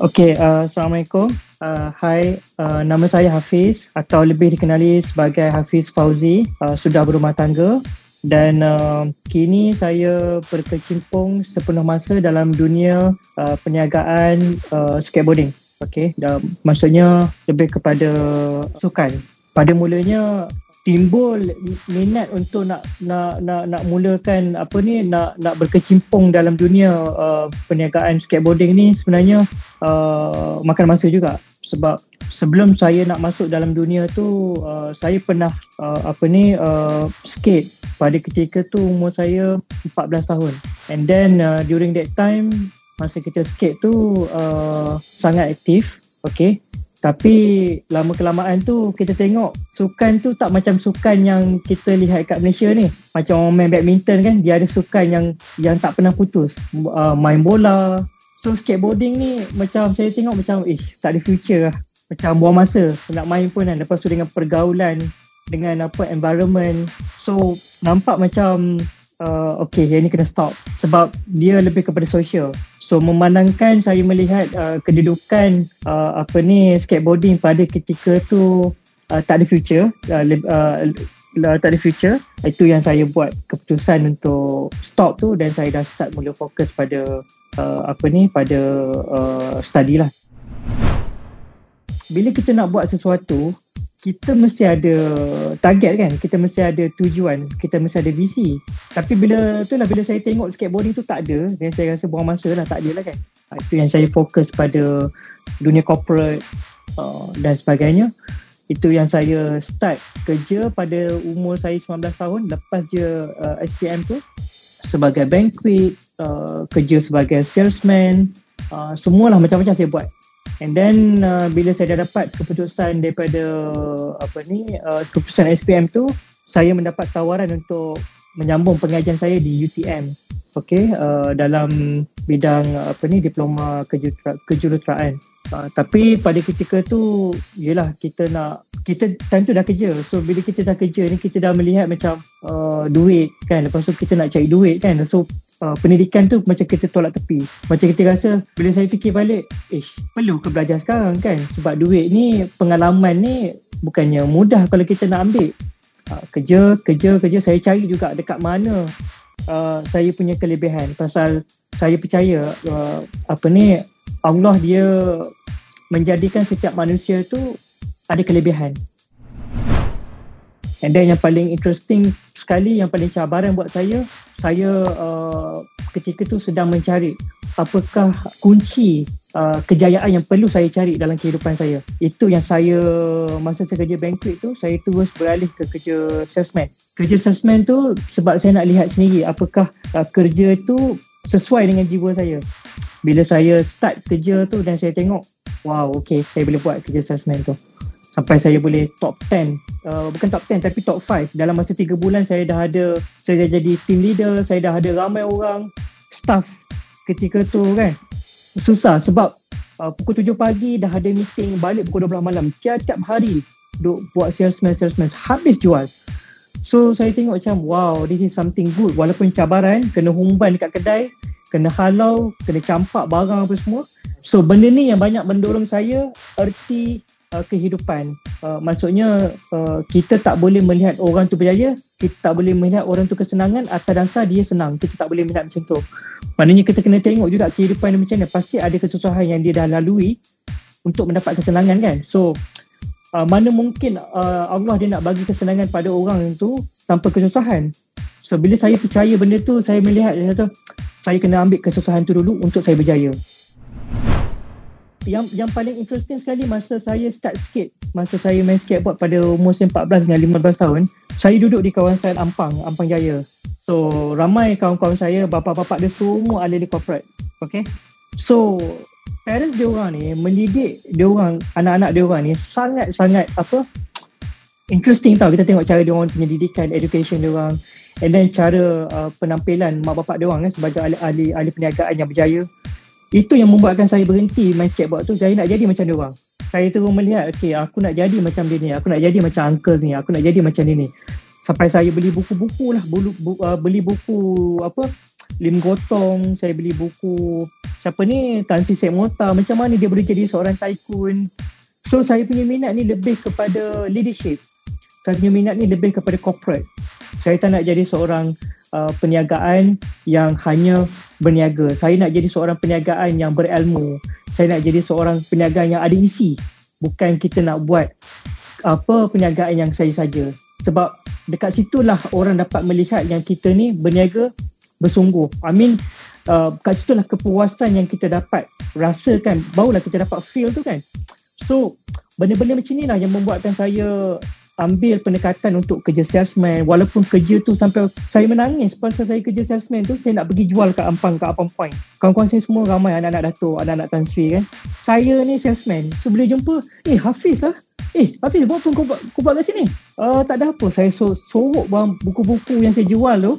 Okay, uh, Assalamualaikum. Uh, hai, uh, nama saya Hafiz atau lebih dikenali sebagai Hafiz Fauzi, uh, sudah berumah tangga dan uh, kini saya berkecimpung sepenuh masa dalam dunia uh, perniagaan uh, skateboarding. Okay, dan maksudnya lebih kepada sukan. Pada mulanya timbul minat untuk nak nak nak nak mulakan apa ni nak nak berkecimpung dalam dunia uh, perniagaan skateboarding ni sebenarnya uh, makan masa juga. Sebab sebelum saya nak masuk dalam dunia tu uh, saya pernah uh, apa ni uh, skate pada ketika tu umur saya 14 tahun. And then uh, during that time masa kita skate tu uh, sangat aktif okay tapi lama kelamaan tu kita tengok sukan tu tak macam sukan yang kita lihat kat Malaysia ni. Macam orang main badminton kan, dia ada sukan yang yang tak pernah putus. Uh, main bola. So skateboarding ni macam saya tengok macam ish tak ada future lah. Macam buang masa nak main pun kan. Lepas tu dengan pergaulan, dengan apa environment. So nampak macam uh, okay yang ni kena stop. Sebab dia lebih kepada social. So memandangkan saya melihat uh, kedudukan uh, apa ni skateboarding pada ketika tu uh, tak ada future uh, uh, tak ada future itu yang saya buat keputusan untuk stop tu dan saya dah start mula fokus pada uh, apa ni pada uh, study lah. Bila kita nak buat sesuatu kita mesti ada target kan? Kita mesti ada tujuan. Kita mesti ada visi. Tapi bila tu lah bila saya tengok skateboarding tu tak ada dan saya rasa buang masa lah tak ada lah kan? Ha, itu yang saya fokus pada dunia corporate uh, dan sebagainya. Itu yang saya start kerja pada umur saya 19 tahun. Lepas je uh, SPM tu sebagai banquet uh, kerja sebagai salesman uh, semualah macam-macam saya buat And then uh, bila saya dah dapat keputusan daripada apa ni uh, keputusan SPM tu saya mendapat tawaran untuk menyambung pengajian saya di UTM. Okay, uh, dalam bidang apa ni diploma kejuruteraan. Uh, tapi pada ketika tu yalah kita nak kita time tu dah kerja. So bila kita dah kerja ni kita dah melihat macam uh, duit kan. Lepas tu kita nak cari duit kan. So uh, pendidikan tu macam kita tolak tepi. Macam kita rasa bila saya fikir balik, ish, perlu ke belajar sekarang kan? Sebab duit ni, pengalaman ni bukannya mudah kalau kita nak ambil. Uh, kerja, kerja, kerja, saya cari juga dekat mana uh, saya punya kelebihan. Pasal saya percaya uh, apa ni, Allah dia menjadikan setiap manusia tu ada kelebihan. And then yang paling interesting sekali, yang paling cabaran buat saya, saya uh, ketika tu sedang mencari apakah kunci uh, kejayaan yang perlu saya cari dalam kehidupan saya. Itu yang saya, masa saya kerja banquet tu, saya terus beralih ke kerja salesman. Kerja salesman tu sebab saya nak lihat sendiri apakah uh, kerja tu sesuai dengan jiwa saya. Bila saya start kerja tu dan saya tengok, wow, okay, saya boleh buat kerja salesman tu sampai saya boleh top 10 uh, bukan top 10 tapi top 5 dalam masa 3 bulan saya dah ada saya dah jadi team leader saya dah ada ramai orang staff ketika tu kan. Susah sebab uh, pukul 7 pagi dah ada meeting balik pukul 12 malam. Tiap-tiap hari duk buat salesman salesman. Habis jual. So saya tengok macam wow this is something good. Walaupun cabaran kena humban dekat kedai kena halau kena campak barang apa semua. So benda ni yang banyak mendorong saya erti uh, kehidupan. Uh, maksudnya uh, kita tak boleh melihat orang tu berjaya, kita tak boleh melihat orang tu kesenangan atas dasar dia senang. Kita tak boleh melihat macam tu. Maknanya kita kena tengok juga kehidupan dia macam mana. Pasti ada kesusahan yang dia dah lalui untuk mendapat kesenangan kan. So uh, mana mungkin uh, Allah dia nak bagi kesenangan pada orang tu tanpa kesusahan. So bila saya percaya benda tu, saya melihat dia kata, saya kena ambil kesusahan tu dulu untuk saya berjaya yang yang paling interesting sekali masa saya start skate. Masa saya main skateboard pada umur 14 dengan 15 tahun saya duduk di kawasan Ampang Ampang Jaya. So ramai kawan-kawan saya bapa-bapa dia semua ada di corporate okay? So parents dia orang ni mendidik dia orang anak-anak dia orang ni sangat-sangat apa interesting tau. Kita tengok cara dia orang punya didikan education dia orang. And then cara uh, penampilan mak bapak dia orang kan sebagai ahli, ahli ahli perniagaan yang berjaya itu yang membuatkan saya berhenti main skateboard tu. Saya nak jadi macam dia orang. Saya terus melihat okay aku nak jadi macam dia ni. Aku nak jadi macam uncle ni. Aku nak jadi macam dia ni. Sampai saya beli buku-buku lah. Beli, bu, uh, beli buku apa Lim Gotong, saya beli buku siapa ni? Tan Sek Mota, macam mana dia boleh jadi seorang tycoon. So saya punya minat ni lebih kepada leadership. Saya punya minat ni lebih kepada corporate. Saya tak nak jadi seorang uh, perniagaan yang hanya berniaga. Saya nak jadi seorang perniagaan yang berilmu. Saya nak jadi seorang perniagaan yang ada isi. Bukan kita nak buat apa perniagaan yang saya saja. Sebab dekat situlah orang dapat melihat yang kita ni berniaga bersungguh. I mean, uh, kat situ lah kepuasan yang kita dapat rasakan. Barulah kita dapat feel tu kan. So, benda-benda macam ni lah yang membuatkan saya ambil pendekatan untuk kerja salesman. Walaupun kerja tu sampai saya menangis pasal saya kerja salesman tu, saya nak pergi jual kat Ampang, kat Ampang Point. Kawan-kawan saya semua ramai anak-anak Datuk, anak-anak Tan Sri kan. Saya ni salesman. So, bila jumpa, eh Hafiz lah. Eh Hafiz, buat apa kau, kau buat kat sini? Uh, tak ada apa. Saya so, sorok buku-buku yang saya jual tu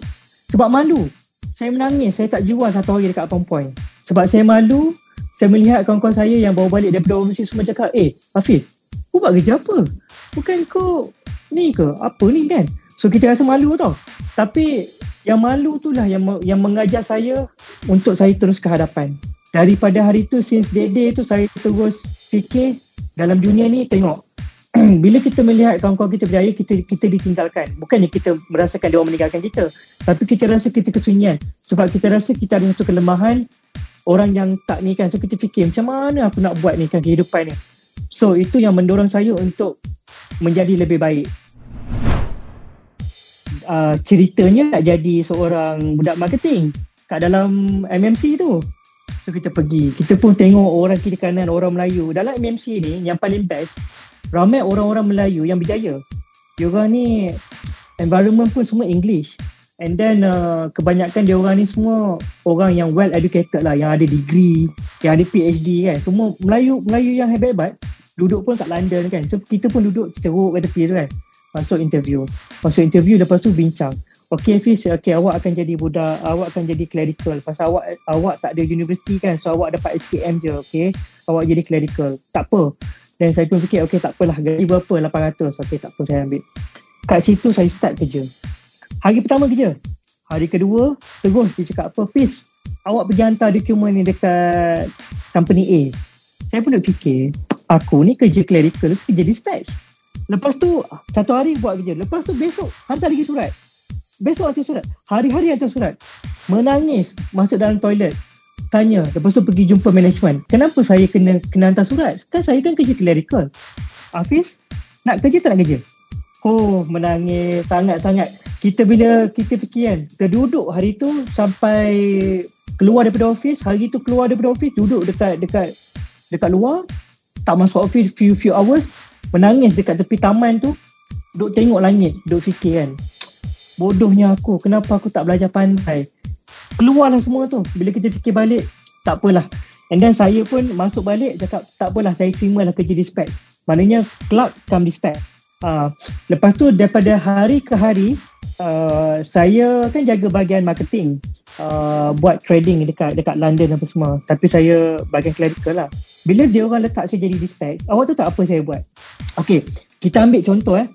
sebab malu saya menangis saya tak jual satu hari dekat Apam Point sebab saya malu saya melihat kawan-kawan saya yang bawa balik daripada overseas semua cakap eh Hafiz kau buat kerja apa bukan kau ni ke? Apa ni kan? So kita rasa malu tau. Tapi yang malu tu lah yang yang mengajak saya untuk saya terus ke hadapan. Daripada hari tu since that day tu saya terus fikir dalam dunia ni tengok. Bila kita melihat kawan-kawan kita berjaya kita kita ditinggalkan. Bukannya kita merasakan dia orang meninggalkan kita. Tapi kita rasa kita kesunyian. Sebab kita rasa kita ada satu kelemahan orang yang tak ni kan. So kita fikir macam mana aku nak buat ni kan kehidupan ni? So itu yang mendorong saya untuk menjadi lebih baik uh, ceritanya nak jadi seorang budak marketing kat dalam MMC tu so kita pergi kita pun tengok orang kiri kanan orang Melayu dalam MMC ni yang paling best ramai orang-orang Melayu yang berjaya. Diorang ni environment pun semua English. And then uh, kebanyakan dia orang ni semua orang yang well educated lah, yang ada degree, yang ada PhD kan. Semua Melayu Melayu yang hebat-hebat duduk pun kat London kan. So kita pun duduk ceruk kat tepi tu kan. Masuk interview. Masuk interview lepas tu bincang. Okay Fiz, okay awak akan jadi budak, awak akan jadi clerical. Pasal awak awak tak ada universiti kan, so awak dapat SPM je, okay. Awak jadi clerical. Tak apa, dan saya pun fikir, okay tak apalah, gaji berapa? 800. Okay tak apa, saya ambil. Kat situ saya start kerja. Hari pertama kerja. Hari kedua, terus dia cakap apa? Peace, awak pergi hantar dokumen ni dekat company A. Saya pun nak fikir, aku ni kerja clerical, kerja dispatch. Lepas tu, satu hari buat kerja. Lepas tu besok, hantar lagi surat. Besok hantar surat. Hari-hari hantar surat. Menangis, masuk dalam toilet tanya lepas tu pergi jumpa management kenapa saya kena kena hantar surat kan saya kan kerja clerical Hafiz nak kerja tak nak kerja oh menangis sangat-sangat kita bila kita fikir kan terduduk hari tu sampai keluar daripada office hari tu keluar daripada office duduk dekat dekat dekat luar tak masuk office few few hours menangis dekat tepi taman tu duduk tengok langit duduk fikir kan bodohnya aku kenapa aku tak belajar pandai keluarlah semua tu. Bila kita fikir balik tak apalah. And then saya pun masuk balik cakap tak apalah saya terima lah kerja dispatch. Maknanya cloud come dispatch. Uh, lepas tu daripada hari ke hari uh, saya kan jaga bahagian marketing uh, buat trading dekat dekat London apa semua. Tapi saya bahagian clerical lah. Bila dia orang letak saya jadi dispatch awak tu tak apa saya buat? Okay, kita ambil contoh eh.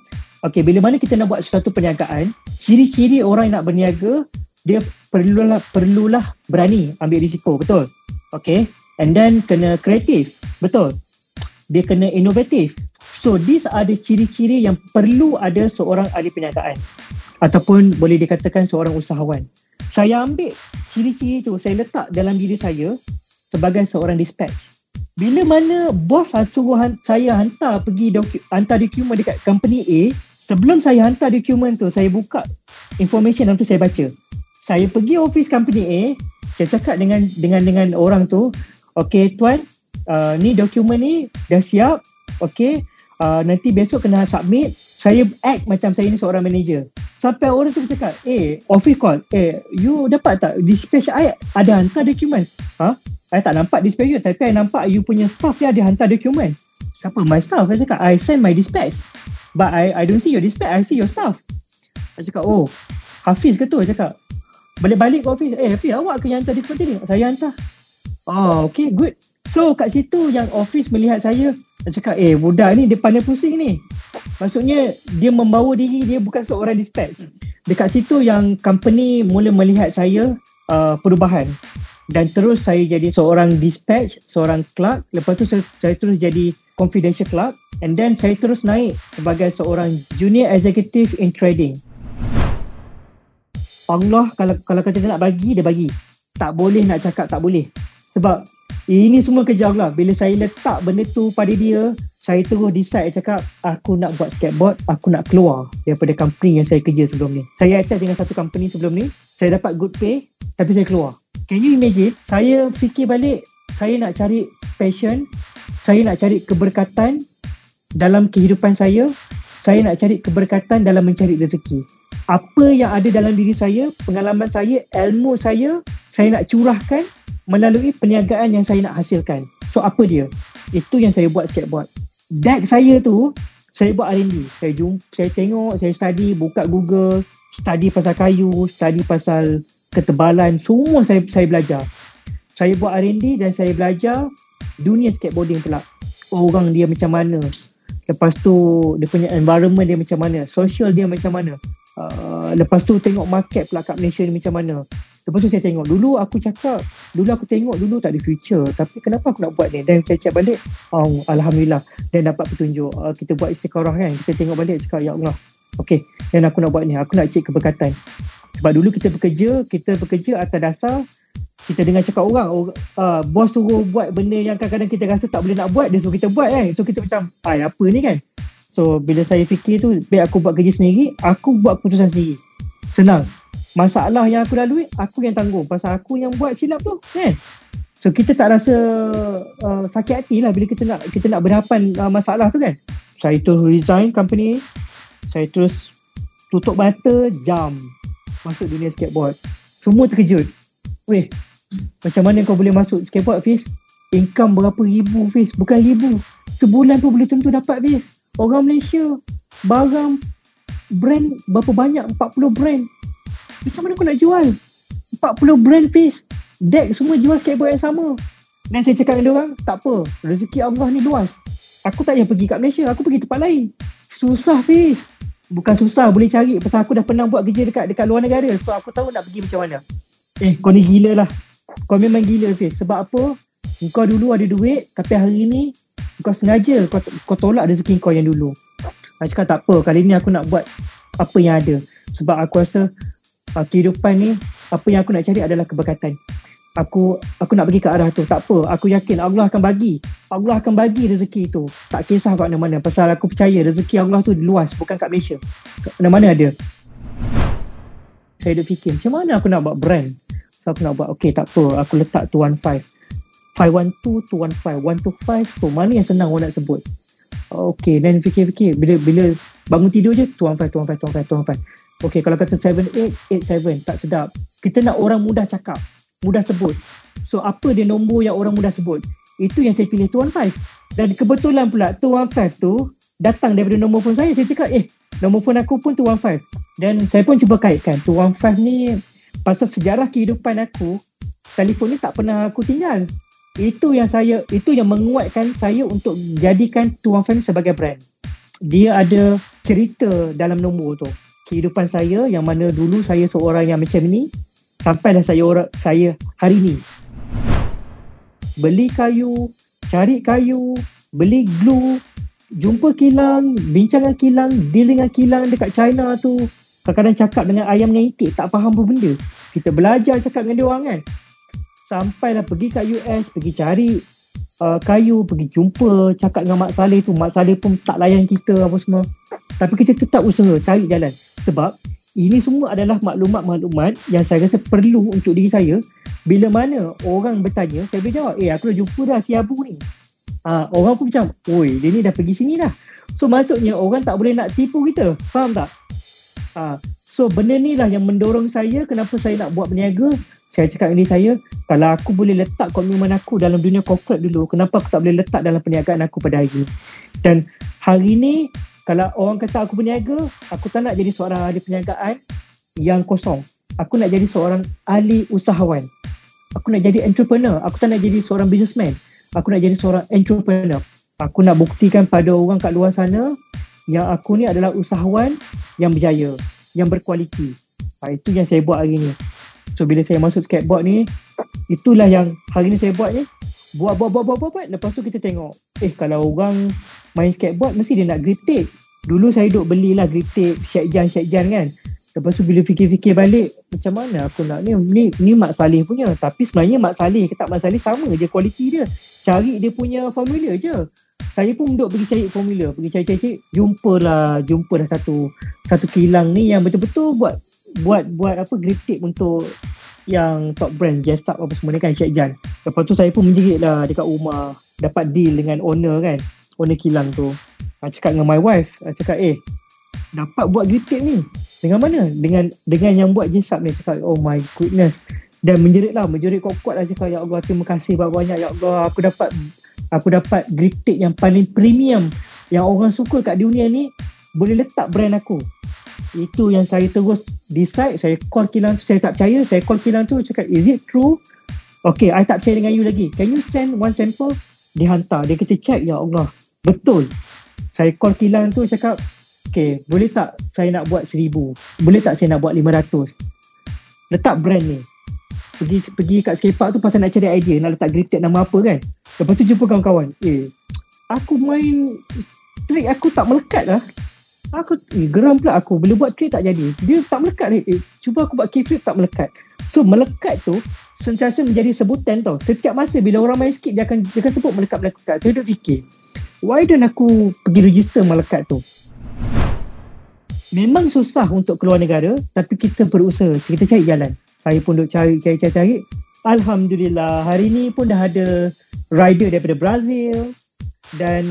Okay, bila mana kita nak buat sesuatu perniagaan, ciri-ciri orang yang nak berniaga dia perlulah perlulah berani ambil risiko betul? Okay and then kena kreatif betul? Dia kena inovatif so these are the ciri-ciri yang perlu ada seorang ahli perniagaan ataupun boleh dikatakan seorang usahawan. Saya ambil ciri-ciri itu saya letak dalam diri saya sebagai seorang dispatch. Bila mana bos suruh saya hantar pergi doku, hantar dokumen dekat company A sebelum saya hantar dokumen tu saya buka information yang tu saya baca. Saya pergi office company A, saya cakap dengan dengan dengan orang tu, okay tuan, uh, ni dokumen ni dah siap, okay, uh, nanti besok kena submit, saya act macam saya ni seorang manager. Sampai orang tu cakap, eh, office call, eh, you dapat tak dispatch I ada hantar dokumen? Ha? Saya tak nampak dispatch you, tapi I nampak you punya staff dia ada hantar dokumen. Siapa? My staff. Saya cakap, I send my dispatch. But I I don't see your dispatch, I see your staff. Saya cakap, oh, Hafiz ke tu? Saya cakap, balik-balik ke office eh Hafiz awak ke yang hantar dokumen tadi saya hantar oh okay good so kat situ yang office melihat saya dia cakap eh budak ni dia pandai pusing ni maksudnya dia membawa diri dia bukan seorang dispatch dekat situ yang company mula melihat saya uh, perubahan dan terus saya jadi seorang dispatch, seorang clerk. Lepas tu saya, saya terus jadi confidential clerk and then saya terus naik sebagai seorang junior executive in trading. Allah kalau kalau kata dia nak bagi, dia bagi. Tak boleh nak cakap tak boleh. Sebab ini semua kerja Allah. Bila saya letak benda tu pada dia, saya terus decide cakap aku nak buat skateboard, aku nak keluar daripada company yang saya kerja sebelum ni. Saya attach dengan satu company sebelum ni, saya dapat good pay tapi saya keluar. Can you imagine? Saya fikir balik, saya nak cari passion, saya nak cari keberkatan dalam kehidupan saya, saya nak cari keberkatan dalam mencari rezeki. Apa yang ada dalam diri saya, pengalaman saya, ilmu saya, saya nak curahkan melalui perniagaan yang saya nak hasilkan. So apa dia? Itu yang saya buat skateboard. Deck saya tu, saya buat R&D. Saya jumpa, saya tengok, saya study, buka Google, study pasal kayu, study pasal ketebalan semua saya saya belajar saya buat R&D dan saya belajar dunia skateboarding pula orang dia macam mana lepas tu dia punya environment dia macam mana social dia macam mana uh, lepas tu tengok market pula kat Malaysia ni macam mana lepas tu saya tengok dulu aku cakap dulu aku tengok dulu tak ada future tapi kenapa aku nak buat ni dan saya cek balik oh, Alhamdulillah dan dapat petunjuk uh, kita buat istiqarah kan kita tengok balik cakap ya Allah Okay, dan aku nak buat ni. Aku nak cek keberkatan. Sebab dulu kita bekerja, kita bekerja atas dasar kita dengar cakap orang, uh, bos suruh buat benda yang kadang-kadang kita rasa tak boleh nak buat, dia suruh kita buat kan. So kita macam, ay apa ni kan? So bila saya fikir tu, baik aku buat kerja sendiri, aku buat keputusan sendiri. Senang. Masalah yang aku lalui, aku yang tanggung. Pasal aku yang buat silap tu kan. So kita tak rasa uh, sakit hati lah bila kita nak kita nak berhadapan uh, masalah tu kan. Saya tu resign company, saya terus tutup mata, jam masuk dunia skateboard. Semua terkejut. Weh, macam mana kau boleh masuk skateboard, Fiz? Income berapa ribu, Fiz? Bukan ribu. Sebulan pun boleh tentu dapat, Fiz. Orang Malaysia, barang brand berapa banyak? 40 brand. Macam mana kau nak jual? 40 brand, Fiz. Deck semua jual skateboard yang sama. Dan saya cakap dengan orang, tak apa. Rezeki Allah ni luas. Aku tak payah pergi kat Malaysia. Aku pergi tempat lain. Susah, Fiz bukan susah boleh cari pasal aku dah pernah buat kerja dekat dekat luar negara so aku tahu nak pergi macam mana eh kau ni gila lah kau memang gila sih sebab apa kau dulu ada duit tapi hari ni kau sengaja kau, kau tolak rezeki kau yang dulu aku cakap tak apa kali ni aku nak buat apa yang ada sebab aku rasa uh, kehidupan ni apa yang aku nak cari adalah keberkatan aku aku nak pergi ke arah tu tak apa. Aku yakin Allah akan bagi. Allah akan bagi rezeki tu. Tak kisah kat mana-mana pasal aku percaya rezeki Allah tu luas bukan kat Malaysia. Mana-mana ada. Saya duk fikir macam mana aku nak buat brand? So aku nak buat okay tak apa. Aku letak 215 512 215 125 tu mana yang senang orang nak sebut? Okay then fikir-fikir. Bila bila bangun tidur je 215 215 215 215 okay kalau kata 7887 tak sedap kita nak orang mudah cakap mudah sebut. So apa dia nombor yang orang mudah sebut? Itu yang saya pilih 215. Dan kebetulan pula 215 tu datang daripada nombor phone saya. Saya cakap eh nombor phone aku pun 215. Dan saya pun cuba kaitkan 215 ni pasal sejarah kehidupan aku telefon ni tak pernah aku tinggal. Itu yang saya itu yang menguatkan saya untuk jadikan 215 ni sebagai brand. Dia ada cerita dalam nombor tu. Kehidupan saya yang mana dulu saya seorang yang macam ni sampailah saya orang saya hari ni. Beli kayu cari kayu beli glue jumpa kilang bincang dengan kilang deal dengan kilang dekat China tu. Kadang-kadang cakap dengan ayam yang itik tak faham apa benda. Kita belajar cakap dengan dia orang kan. Sampailah pergi kat US pergi cari uh, kayu pergi jumpa cakap dengan Mak Saleh tu. Mak Saleh pun tak layan kita apa semua tapi kita tetap usaha cari jalan. Sebab ini semua adalah maklumat-maklumat yang saya rasa perlu untuk diri saya. Bila mana orang bertanya saya boleh jawab eh aku dah jumpa dah si Abu ni. Ha, orang pun macam oi dia ni dah pergi sini dah. So maksudnya orang tak boleh nak tipu kita. Faham tak? Ha, so benda ni lah yang mendorong saya kenapa saya nak buat berniaga. Saya cakap diri saya kalau aku boleh letak komitmen aku dalam dunia corporate dulu kenapa aku tak boleh letak dalam perniagaan aku pada hari ini? Dan hari ni kalau orang kata aku berniaga, aku tak nak jadi seorang ahli perniagaan yang kosong. Aku nak jadi seorang ahli usahawan. Aku nak jadi entrepreneur. Aku tak nak jadi seorang businessman. Aku nak jadi seorang entrepreneur. Aku nak buktikan pada orang kat luar sana yang aku ni adalah usahawan yang berjaya, yang berkualiti. Ha, itu yang saya buat hari ni. So bila saya masuk skateboard ni, itulah yang hari ni saya buat ni. Buat, buat, buat, buat, buat, buat. Lepas tu kita tengok, eh kalau orang main skateboard mesti dia nak grip tape. Dulu saya duk belilah grip tape, shake jan, shake jan kan. Lepas tu bila fikir-fikir balik, macam mana aku nak ni, ni, ni Mak Saleh punya. Tapi sebenarnya Mak Saleh ke tak Mak Saleh sama je kualiti dia. Cari dia punya formula je. Saya pun duduk pergi cari formula, pergi cari-cari, jumpalah, jumpa dah satu satu kilang ni yang betul-betul buat buat buat apa grip tape untuk yang top brand Jessup apa semua ni kan Syed Jan. Lepas tu saya pun menjerit lah dekat rumah dapat deal dengan owner kan, owner kilang tu. Saya cakap dengan my wife, saya cakap eh dapat buat grip tape ni dengan mana? Dengan dengan yang buat jesap ni. Cakap oh my goodness. Dan menjerit lah menjerit kuat-kuat lah cakap ya Allah terima kasih banyak-banyak ya Allah. Aku dapat aku dapat grip tape yang paling premium yang orang suka kat dunia ni boleh letak brand aku. Itu yang saya terus decide saya call kilang saya tak percaya saya call kilang tu cakap is it true okay I tak percaya dengan you lagi can you send one sample dihantar dia kata check ya Allah betul saya call kilang tu cakap Okay, boleh tak saya nak buat seribu? Boleh tak saya nak buat lima ratus? Letak brand ni. Pergi pergi kat skatepark tu pasal nak cari idea, nak letak grip nama apa kan? Lepas tu jumpa kawan-kawan. Eh, aku main trick aku tak melekat lah. Aku eh, geram pula aku. Bila buat trick tak jadi. Dia tak melekat ni. Eh, cuba aku buat kickflip tak melekat. So melekat tu sentiasa menjadi sebutan tau. Setiap masa bila orang main skate dia akan dia akan sebut melekat-melekat. So dia fikir, why don't aku pergi register melekat tu? memang susah untuk keluar negara tapi kita berusaha kita cari jalan saya pun duk cari cari cari cari alhamdulillah hari ni pun dah ada rider daripada Brazil dan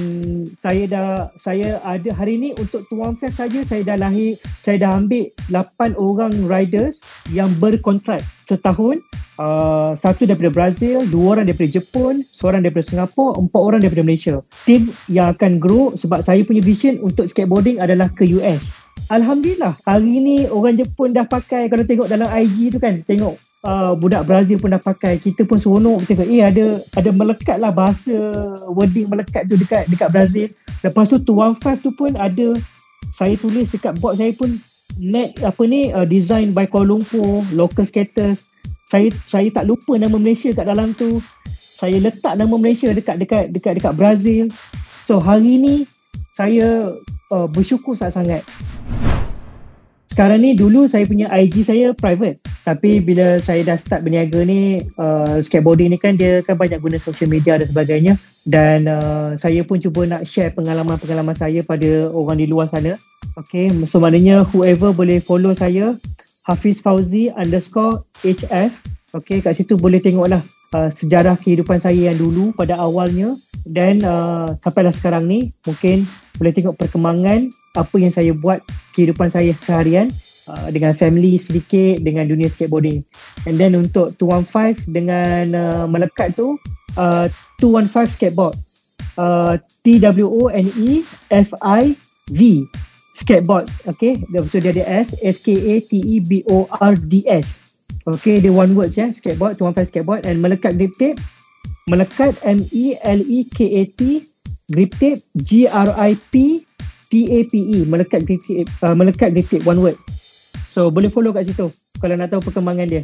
saya dah saya ada hari ni untuk Tuan Fest saja saya dah lahir saya dah ambil 8 orang riders yang berkontrak setahun. Uh, satu daripada Brazil dua orang daripada Jepun seorang daripada Singapura empat orang daripada Malaysia. Tim yang akan grow sebab saya punya vision untuk skateboarding adalah ke US Alhamdulillah hari ni orang Jepun dah pakai kalau tengok dalam IG tu kan tengok uh, budak Brazil pun dah pakai. Kita pun seronok tengok eh ada ada melekat lah bahasa wording melekat tu dekat dekat Brazil. Lepas tu 215 tu pun ada saya tulis dekat board saya pun net apa ni uh, design by Kuala Lumpur local skaters saya saya tak lupa nama Malaysia kat dalam tu. Saya letak nama Malaysia dekat dekat dekat dekat Brazil. So hari ni saya uh, bersyukur sangat-sangat. Sekarang ni dulu saya punya IG saya private tapi bila saya dah start berniaga ni uh, skateboarding ni kan dia kan banyak guna social media dan sebagainya. Dan uh, saya pun cuba nak share pengalaman-pengalaman saya pada orang di luar sana. Okay so maknanya whoever boleh follow saya Hafiz Fauzi underscore HF okay kat situ boleh tengok lah uh, sejarah kehidupan saya yang dulu pada awalnya. Dan uh, sampailah sekarang ni mungkin boleh tengok perkembangan apa yang saya buat kehidupan saya seharian uh, dengan family sedikit dengan dunia skateboarding. And then untuk 215 dengan uh, melekat tu uh, 215 skateboard. Uh, T W O N E F I V skateboard. Okay? Betul dia ada S S K A T E B O R D S. Okay? Dia one words ya skateboard 215 skateboard. And melekat grip tape melekat M E L E K A T grip tape G R I P T-A-P-E melekat uh, melekat detik one word so boleh follow kat situ kalau nak tahu perkembangan dia